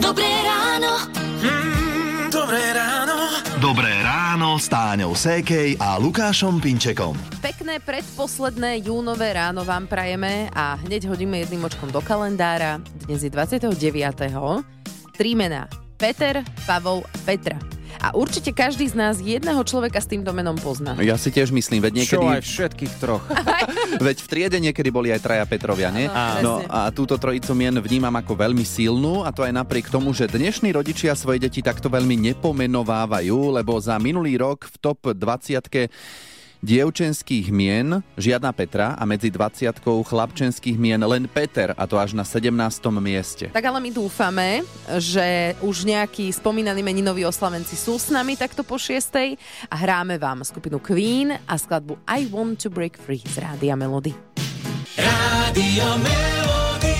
Dobré ráno. Mm, dobré ráno. Dobré ráno s Táňou Sékej a Lukášom Pinčekom. Pekné predposledné júnové ráno vám prajeme a hneď hodíme jedným očkom do kalendára. Dnes je 29. Tri mená. Peter, Pavol, Petra. A určite každý z nás jedného človeka s týmto menom pozná. Ja si tiež myslím, veď niekedy... Čo aj všetkých troch. Veď v triede niekedy boli aj traja Petrovia, nie? Áno, No presne. a túto trojicu mien vnímam ako veľmi silnú a to aj napriek tomu, že dnešní rodičia svoje deti takto veľmi nepomenovávajú, lebo za minulý rok v top 20 dievčenských mien žiadna Petra a medzi 20 chlapčenských mien len Peter a to až na 17. mieste. Tak ale my dúfame, že už nejakí spomínaní meninoví oslavenci sú s nami takto po šiestej a hráme vám skupinu Queen a skladbu I Want to Break Free z Rádia Melody. Rádio Melody.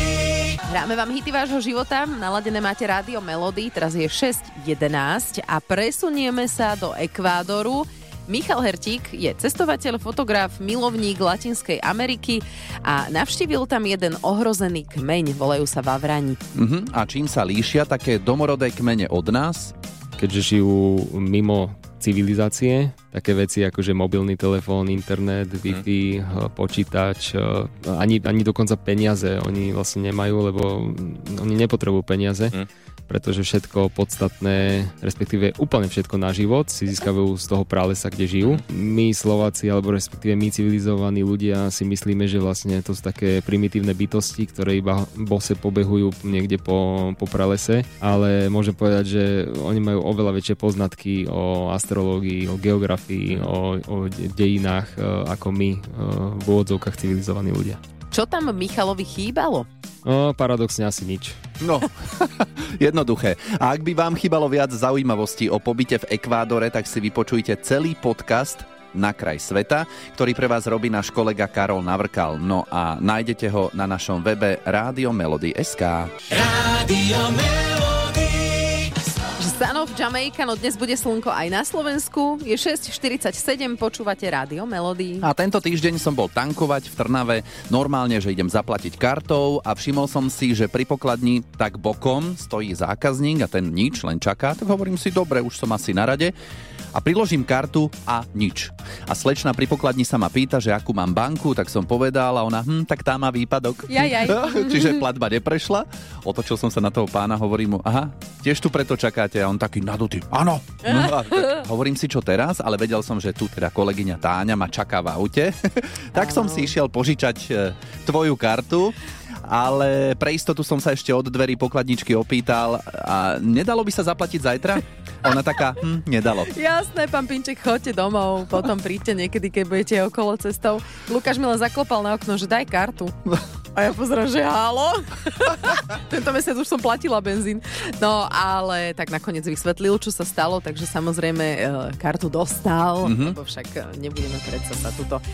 Hráme vám hity vášho života, naladené máte Rádio Melody, teraz je 6.11 a presunieme sa do Ekvádoru. Michal Hertík je cestovateľ, fotograf, milovník Latinskej Ameriky a navštívil tam jeden ohrozený kmeň, volajú sa Vavrani. Mhm. A čím sa líšia také domorodé kmene od nás? Keďže žijú mimo civilizácie, také veci ako že mobilný telefón, internet, Wi-Fi, Mhm. eh, počítač, eh, ani, ani dokonca peniaze oni vlastne nemajú, lebo oni nepotrebujú peniaze, Mhm. pretože všetko podstatné, respektíve úplne všetko na život si získavujú z toho pralesa, kde žijú. My Slováci, alebo respektíve my civilizovaní ľudia si myslíme, že vlastne to sú také primitívne bytosti, ktoré iba bose pobehujú niekde po, po pralese, ale môžem povedať, že oni majú oveľa väčšie poznatky o astrológii, o geografii, o, o de- dejinách e, ako my e, v úvodzovkách civilizovaní ľudia. Čo tam Michalovi chýbalo? No, paradoxne asi nič. No, jednoduché. A ak by vám chýbalo viac zaujímavostí o pobyte v Ekvádore, tak si vypočujte celý podcast na kraj sveta, ktorý pre vás robí náš kolega Karol Navrkal. No a nájdete ho na našom webe Rádio Melody.sk. Rádio Melody. Jamaica, no dnes bude slnko aj na Slovensku. Je 6.47, počúvate Rádio Melody. A tento týždeň som bol tankovať v Trnave, normálne, že idem zaplatiť kartou a všimol som si, že pri pokladni tak bokom stojí zákazník a ten nič, len čaká, tak hovorím si, dobre, už som asi na rade. A priložím kartu a nič. A slečna pri pokladni sa ma pýta, že akú mám banku, tak som povedal a ona, hm, tak tá má výpadok. Jajaj. Čiže platba neprešla. Otočil som sa na toho pána, hovorím mu, aha, tiež tu preto čakáte. A on taký nadutý, áno. No, hovorím si, čo teraz, ale vedel som, že tu teda kolegyňa Táňa ma čaká v aute. tak som si išiel požičať e, tvoju kartu. Ale pre istotu som sa ešte od dverí pokladničky opýtal a nedalo by sa zaplatiť zajtra? Ona taká, hm, nedalo. Jasné, pán Pinček, choďte domov, potom príďte niekedy, keď budete okolo cestou. Lukáš mi len zaklopal na okno, že daj kartu. A ja pozerám, že halo? Tento mesiac už som platila benzín. No, ale tak nakoniec vysvetlil, čo sa stalo, takže samozrejme e, kartu dostal, mm-hmm. lebo však e, nebudeme predsa sa tuto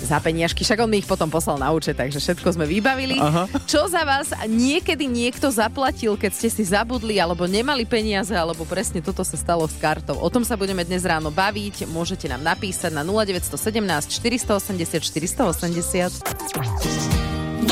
za peniažky, však on mi ich potom poslal na účet, takže všetko sme vybavili. Aha. Čo za vás niekedy niekto zaplatil, keď ste si zabudli alebo nemali peniaze, alebo presne toto sa stalo s kartou? O tom sa budeme dnes ráno baviť. Môžete nám napísať na 0917 480 480.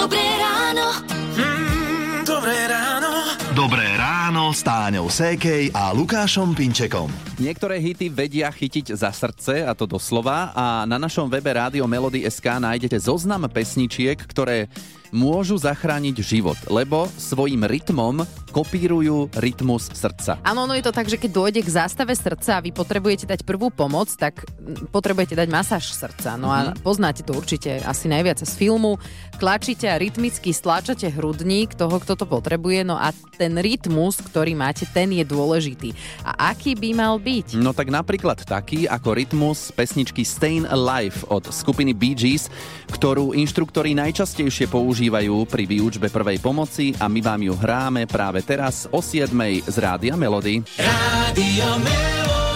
Dobré ráno. Mm, dobré ráno. Dobré ráno s Táňou Sékej a Lukášom Pinčekom. Niektoré hity vedia chytiť za srdce, a to doslova, a na našom webe Rádio Melody.sk nájdete zoznam pesničiek, ktoré môžu zachrániť život, lebo svojim rytmom kopírujú rytmus srdca. Áno, no je to tak, že keď dôjde k zástave srdca a vy potrebujete dať prvú pomoc, tak potrebujete dať masáž srdca. No a poznáte to určite asi najviac z filmu. Tlačíte a rytmicky stláčate hrudník toho, kto to potrebuje, no a ten rytmus, ktorý máte, ten je dôležitý. A aký by mal byť? No tak napríklad taký ako rytmus pesničky Stayin' Alive od skupiny Bee Gees, ktorú inštruktori najčastejšie používajú pri výučbe prvej pomoci a my vám ju hráme práve teraz o 7 z Rádia Melody. Rádio Melody.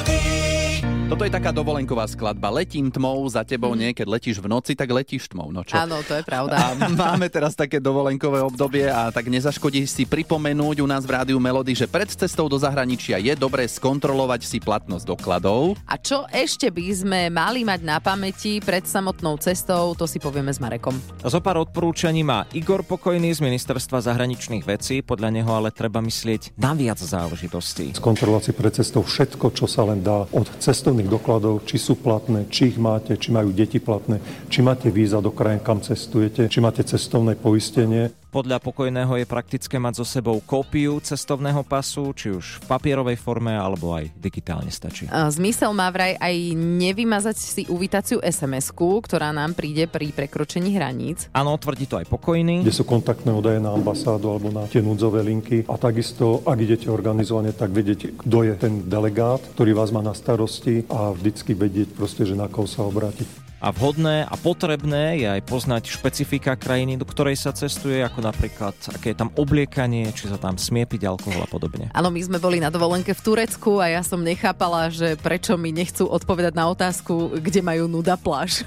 Toto je taká dovolenková skladba. Letím tmou za tebou, nie? Keď letíš v noci, tak letíš tmou. No čo? Áno, to je pravda. A máme teraz také dovolenkové obdobie a tak nezaškodí si pripomenúť u nás v Rádiu Melody, že pred cestou do zahraničia je dobré skontrolovať si platnosť dokladov. A čo ešte by sme mali mať na pamäti pred samotnou cestou, to si povieme s Marekom. Zo pár odporúčaní má Igor Pokojný z Ministerstva zahraničných vecí, podľa neho ale treba myslieť na viac záležitostí. Skontrolovať si pred cestou všetko, čo sa len dá od cestovných dokladov, či sú platné, či ich máte, či majú deti platné, či máte víza do krajín, kam cestujete, či máte cestovné poistenie. Podľa pokojného je praktické mať so sebou kópiu cestovného pasu, či už v papierovej forme, alebo aj digitálne stačí. Zmysel má vraj aj nevymazať si uvítaciu SMS-ku, ktorá nám príde pri prekročení hraníc. Áno, tvrdí to aj pokojný. kde sú kontaktné údaje na ambasádu alebo na tie núdzové linky. A takisto, ak idete organizovane, tak vedieť, kto je ten delegát, ktorý vás má na starosti a vždycky vedieť proste, že na koho sa obrátiť. A vhodné a potrebné je aj poznať špecifika krajiny, do ktorej sa cestuje, ako napríklad, aké je tam obliekanie, či sa tam smie piť alkohol a podobne. Áno, my sme boli na dovolenke v Turecku a ja som nechápala, že prečo mi nechcú odpovedať na otázku, kde majú nuda pláž.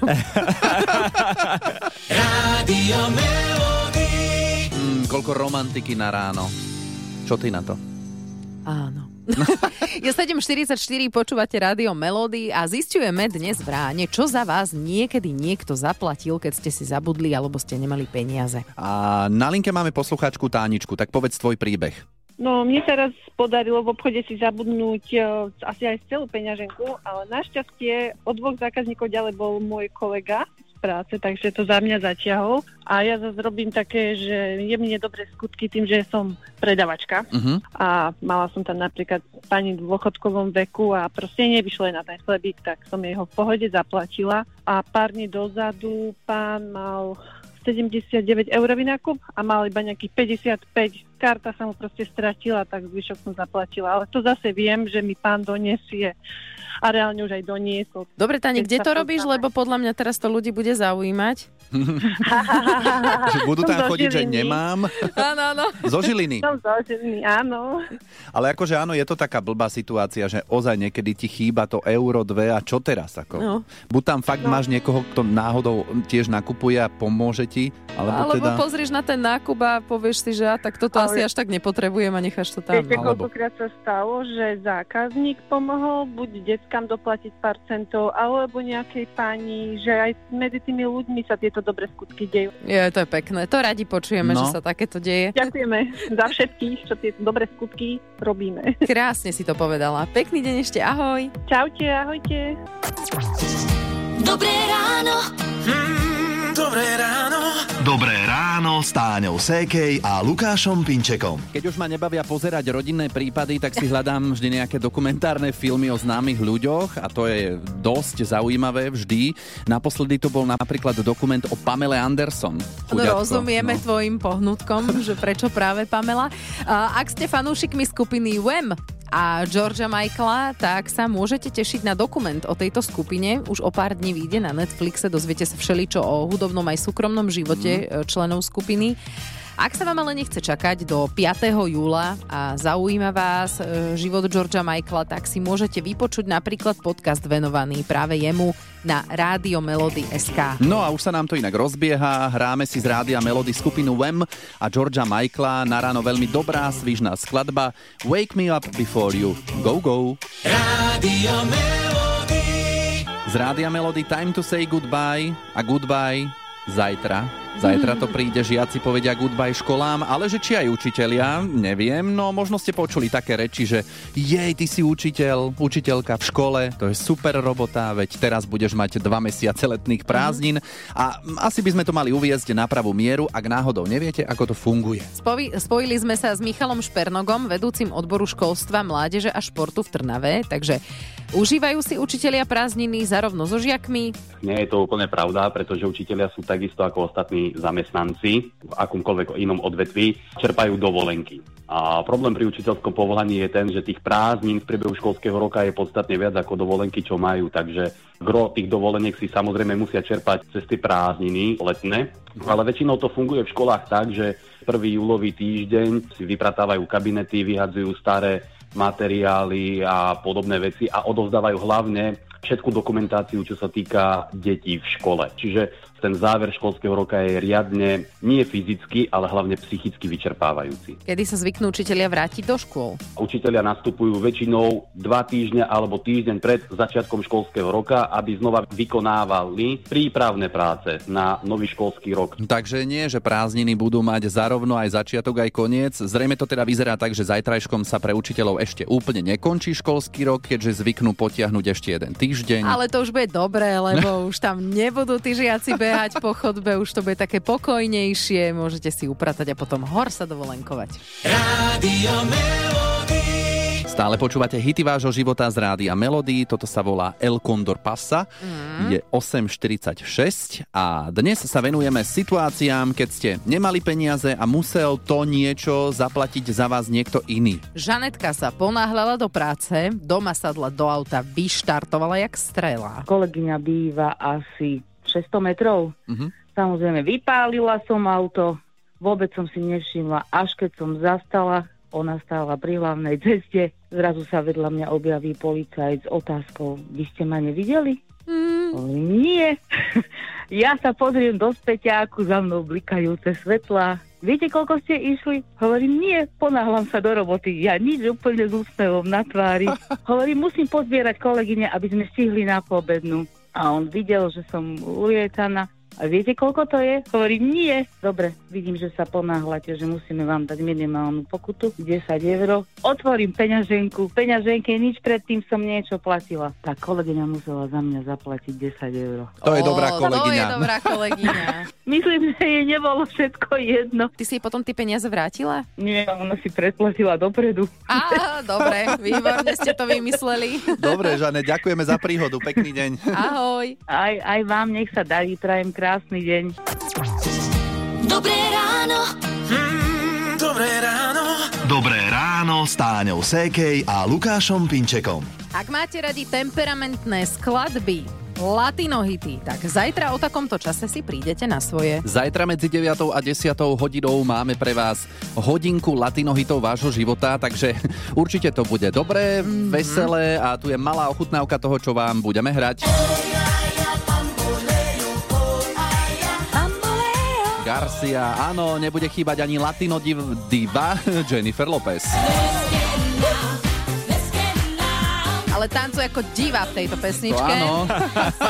Rádio. Mm, koľko romantiky na ráno. Čo ty na to? Áno. je 7.44, počúvate rádio Melody a zistujeme dnes v ráne, čo za vás niekedy niekto zaplatil, keď ste si zabudli alebo ste nemali peniaze. A na linke máme poslucháčku Táničku, tak povedz tvoj príbeh. No, mne sa raz podarilo v obchode si zabudnúť e, asi aj celú peňaženku, ale našťastie od dvoch zákazníkov ďalej bol môj kolega práce, takže to za mňa zatiahol. A ja zase robím také, že je mne dobré skutky tým, že som predavačka. Uh-huh. A mala som tam napríklad pani v dôchodkovom veku a proste nevyšlo na ten chlebík, tak som jej ho v pohode zaplatila. A pár dní dozadu pán mal 79 eurový nákup a mal iba nejakých 55. Karta sa mu proste stratila, tak zvyšok som zaplatila. Ale to zase viem, že mi pán donesie a reálne už aj doniesol. Dobre, Tani, kde to robíš? poznáme. Lebo podľa mňa teraz to ľudí bude zaujímať. Že budú tam Som zo chodiť, že Žiliny. nemám. Áno, áno. Zo Žiliny. Som zožený, áno. Ale akože áno, je to taká blbá situácia, že ozaj niekedy ti chýba to euro, dve a čo teraz? Ako? No. Buď tam fakt máš niekoho, kto náhodou tiež nakupuje a pomôže ti, alebo, Alebo teda... pozrieš na ten nákup a povieš si, že a tak toto Ale- asi až tak nepotrebujem a necháš to tam. Viete, alebo- koľkokrát sa stalo, že zákazník pomohol buď deckám doplatiť pár centov, alebo nejakej pani, že aj medzi tými ľuďmi sa tieto dobré skutky dejú. Je, to je pekné. To radi počujeme, No. že sa takéto deje. Ďakujeme za všetkých, čo tieto dobré skutky robíme. Krásne si to povedala. Pekný deň ešte, ahoj. Čaute, ahojte. Dobré ráno. Mm, dobré ráno. Dobré ráno s Táňou Sékej a Lukášom Pinčekom. Keď už ma nebavia pozerať rodinné prípady, tak si hľadám vždy nejaké dokumentárne filmy o známych ľuďoch a to je dosť zaujímavé vždy. Naposledy to bol napríklad dokument o Pamele Anderson. No, Chuďatko, rozumieme no. tvojim pohnutkom, že prečo práve Pamela. A ak ste fanúšikmi skupiny Wham a Georgia Michaela, tak sa môžete tešiť na dokument o tejto skupine. Už o pár dní vyjde na Netflixe, dozviete sa všeličo o hudobnom aj súkromnom živote mm. členov skupiny. Ak sa vám ale nechce čakať do 5. júla a zaujíma vás e, život Georgia Michaela, tak si môžete vypočuť napríklad podcast venovaný práve jemu na Rádio Melody SK. No a už sa nám to inak rozbieha, hráme si z rádia Melody skupinu Wem a Georgia Michaela, na ráno veľmi dobrá, svižná skladba Wake me up before you go go. Rádio Melody. Z rádia Melody Time to say goodbye a goodbye zajtra. Zajtra to príde, žiaci povedia goodbye školám, ale že či aj učitelia, neviem, no možno ste počuli také reči, že jej, ty si učiteľ, učiteľka v škole, to je super robota, veď teraz budeš mať dva mesiace letných prázdnin a asi by sme to mali uviezť na pravú mieru, ak náhodou neviete, ako to funguje. Spoji, spojili sme sa s Michalom Špernogom, vedúcim odboru školstva, mládeže a športu v Trnave, takže užívajú si učitelia prázdniny zarovno so žiakmi. Nie je to úplne pravda, pretože učitelia sú takisto ako ostatní zamestnanci v akomkoľvek inom odvetví, čerpajú dovolenky. A problém pri učiteľskom povolaní je ten, že tých prázdnin v priebehu školského roka je podstatne viac ako dovolenky, čo majú. Takže gro tých dovoleniek si samozrejme musia čerpať cez tie prázdniny letné. Ale väčšinou to funguje v školách tak, že prvý júlový týždeň si vypratávajú kabinety, vyhadzujú staré materiály a podobné veci a odovzdávajú hlavne všetku dokumentáciu, čo sa týka detí v škole. Čiže ten záver školského roka je riadne nie fyzicky, ale hlavne psychicky vyčerpávajúci. Kedy sa zvyknú učitelia vrátiť do škôl? Učitelia nastupujú väčšinou dva týždne alebo týždeň pred začiatkom školského roka, aby znova vykonávali prípravné práce na nový školský rok. Takže nie, že prázdniny budú mať zarovno aj začiatok, aj koniec. Zrejme to teda vyzerá tak, že zajtrajškom sa pre učiteľov ešte úplne nekončí školský rok, keďže zvyknú potiahnuť ešte jeden týždeň. Ale to už bude dobré, lebo už tam nebudú tí žiaci behať po chodbe, už to bude také pokojnejšie, môžete si upratať a potom hor sa dovolenkovať. Rádio Melody. Stále počúvate hity vášho života z rádia Melody, toto sa volá El Condor Passa, mm. je 8.46 a dnes sa venujeme situáciám, keď ste nemali peniaze a musel to niečo zaplatiť za vás niekto iný. Žanetka sa ponáhľala do práce, doma sadla do auta, vyštartovala jak strela. Kolegyňa býva asi 600 metrov. Mhm. Samozrejme, vypálila som auto, vôbec som si nevšimla, až keď som zastala, ona stála pri hlavnej ceste, zrazu sa vedľa mňa objaví policajt s otázkou, vy ste ma nevideli? Mm. Hovorím, Nie. ja sa pozriem do späťáku, za mnou blikajúce svetlá. Viete, koľko ste išli? Hovorím, nie, ponáhľam sa do roboty. Ja nič úplne s úsmevom na tvári. Hovorím, musím pozbierať kolegyne, aby sme stihli na poobednú. A on videl, že som ulietaná. A viete, koľko to je? Hovorím, nie. Dobre, vidím, že sa ponáhľate, že musíme vám dať minimálnu pokutu, 10 eur. Otvorím peňaženku. Peňaženke nič predtým som niečo platila. Tá kolegyňa musela za mňa zaplatiť 10 eur. To je dobrá Ó, To je kolegyňa. dobrá kolegyňa. Myslím, že jej nebolo všetko jedno. Ty si jej potom tie peniaze vrátila? Nie, ona si predplatila dopredu. Á, dobre, výborne ste to vymysleli. Dobre, Žane, ďakujeme za príhodu, pekný deň. Ahoj. Aj, aj vám nech sa darí, prajem krásny deň. Dobré ráno. Mm, dobré ráno. Dobré ráno s Táňou Sékej a Lukášom Pinčekom. Ak máte radi temperamentné skladby, latinohity, tak zajtra o takomto čase si prídete na svoje. Zajtra medzi 9 a 10 hodinou máme pre vás hodinku latinohitov vášho života, takže určite to bude dobré, mm-hmm. veselé a tu je malá ochutnávka toho, čo vám budeme hrať. Garcia, áno, nebude chýbať ani latino div- diva Jennifer Lopez. Ale tancuje ako diva v tejto To pesničke. áno.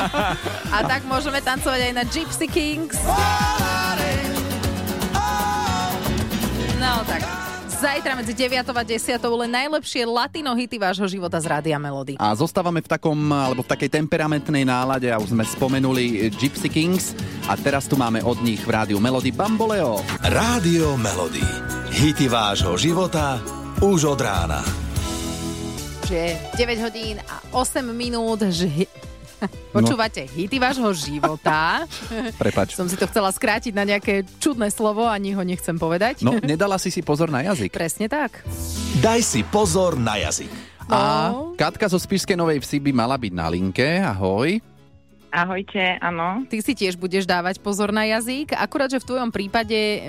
A tak môžeme tancovať aj na Gypsy Kings. No tak. Zajtra medzi 9 a 10 len najlepšie latino hity vášho života z Rádia Melody. A zostávame v takom, alebo v takej temperamentnej nálade a už sme spomenuli Gypsy Kings a teraz tu máme od nich v rádiu Melody Bamboleo. Rádio Melody. Hity vášho života už od rána. Že 9 hodín a 8 minút ži... Počúvate hity vášho života. Prepač. Som si to chcela skrátiť na nejaké čudné slovo, ani ho nechcem povedať. No, nedala si si pozor na jazyk. Presne tak. Daj si pozor na jazyk. A No. Katka zo Spišskej Novej Vsi by mala byť na linke. Ahoj. Ahojte, áno. Ty si tiež budeš dávať pozor na jazyk, akurát, že v tvojom prípade e,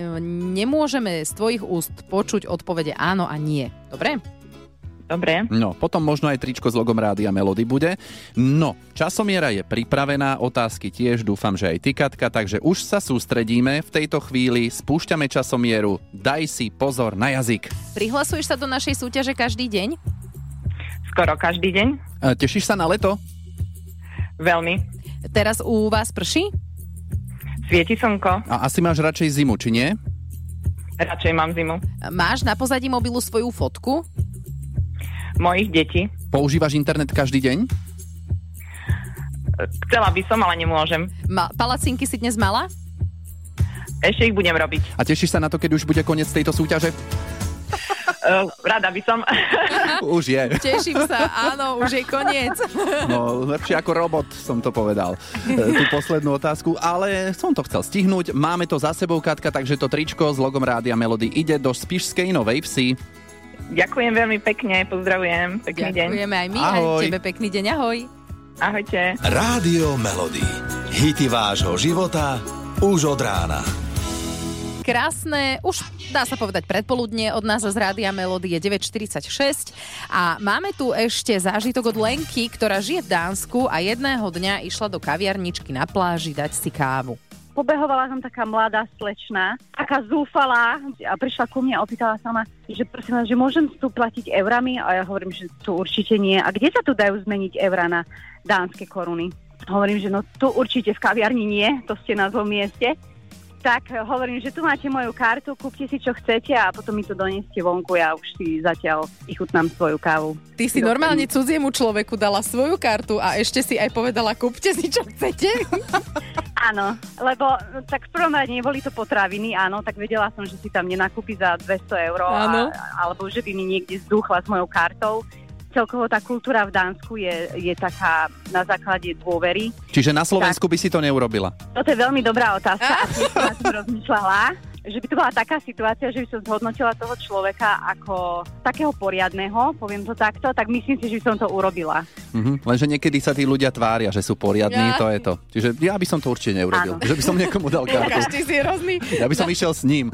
nemôžeme z tvojich úst počuť odpovede áno a nie. Dobre? Dobre. No, potom možno aj tričko s logom Rádia Melody bude. No, časomiera je pripravená, otázky tiež, dúfam, že aj ty, Katka, takže už sa sústredíme v tejto chvíli, spúšťame časomieru, daj si pozor na jazyk. Prihlasuješ sa do našej súťaže každý deň? Skoro každý deň. E, Tešíš sa na leto? Veľmi. Teraz u vás prší? Svieti slnko. A asi máš radšej zimu, či nie? Radšej mám zimu. Máš na pozadí mobilu svoju fotku? Mojich detí. Používaš internet každý deň? Chcela by som, ale nemôžem. Ma- palacinky si dnes mala? Ešte ich budem robiť. A tešíš sa na to, keď už bude koniec tejto súťaže? Uh, rada by som. Už je. Teším sa, áno, už je koniec. No, lepšie ako robot, som to povedal. E, Tú poslednú otázku, ale som to chcel stihnúť. Máme to za sebou, Katka, takže to tričko s logom Rádia Melody ide do Spišskej Novej Vsi. Ďakujem veľmi pekne, pozdravujem. Pekný deň. Ďakujeme aj my, Ahoj. aj tebe pekný deň, ahoj. Ahojte. Rádio Melody. Hity vášho života už od rána. Krásne, už dá sa povedať predpoludne od nás z Rádia Melody je 9.46 a máme tu ešte zážitok od Lenky, ktorá žije v Dánsku a jedného dňa išla do kaviarničky na pláži dať si kávu. Pobehovala tam taká mladá slečna, taká zúfalá a prišla ku mne a opýtala sa ma, že prosím vás, že môžem tu platiť eurami a ja hovorím, že tu určite nie. A kde sa tu dajú zmeniť eurá na dánske koruny? Hovorím, že no tu určite v kaviarni nie, to ste na zlom mieste. Tak hovorím, že tu máte moju kartu, kúpte si čo chcete a potom mi to doneste vonku, ja už si zatiaľ vychutnám svoju kávu. Ty si normálne cudziemu človeku dala svoju kartu a ešte si aj povedala, kúpte si čo chcete. Áno, lebo no, tak v prvom rade neboli to potraviny, áno, tak vedela som, že si tam nenakúpi za 200 eur, alebo že by mi niekde zdúchla s mojou kartou. Celkovo tá kultúra v Dánsku je, je taká na základe dôvery. Čiže na Slovensku by si to neurobila. Toto je veľmi dobrá otázka a som rozmýšľala, že by to bola taká situácia, že by som zhodnotila toho človeka ako takého poriadného, poviem to takto, tak myslím si, že by som to urobila. Mhm. Lenže niekedy sa tí ľudia tvária, že sú poriadní, Ja. to je to. Čiže ja by som to určite neurobil. Áno. Že by som niekomu dal kartu. Ty si hrozný. Ja by som išiel s ním.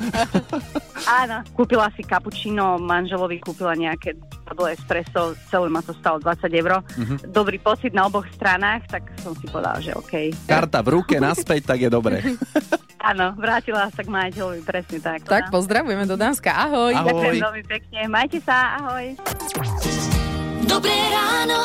Áno, kúpila si kapučino, manželovi kúpila nejaké double espresso, celé ma to stalo 20 eur. Mhm. Dobrý pocit na oboch stranách, tak som si povedala, že OK. Karta v ruke, naspäť, tak je dobre. Áno, vrátila sa k majiteľovi, presne tak. Tak pozdravujeme do Dánska, ahoj. Ahoj. Ďakujem veľmi pekne, majte sa, ahoj. Dobré ráno.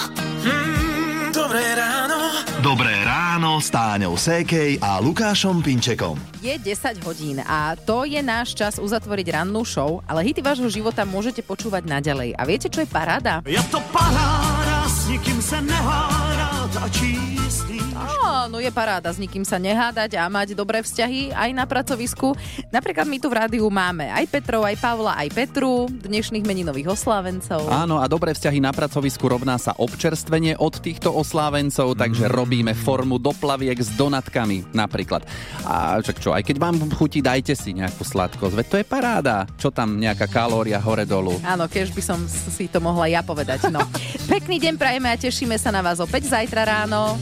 Mm, dobré ráno. Dobré ráno s Táňou Sékej a Lukášom Pinčekom. Je 10 hodín a to je náš čas uzatvoriť rannú show, ale hity vášho života môžete počúvať naďalej. A viete, čo je paráda? Je to paráda, s nikým se nehádať a čistý. Áno, je paráda s nikým sa nehádať a mať dobré vzťahy aj na pracovisku. Napríklad my tu v rádiu máme aj Petrov, aj Pavla, aj Petru, dnešných meninových oslávencov. Áno, a dobré vzťahy na pracovisku rovná sa občerstvenie od týchto oslávencov, takže robíme formu doplaviek s donatkami napríklad. A čak čo, aj keď vám chutí, dajte si nejakú sladkosť, veď to je paráda. Čo tam nejaká kalória hore dolu. Áno, keď by som si to mohla ja povedať. No. Pekný deň prajeme a tešíme sa na vás opäť zajtra ráno.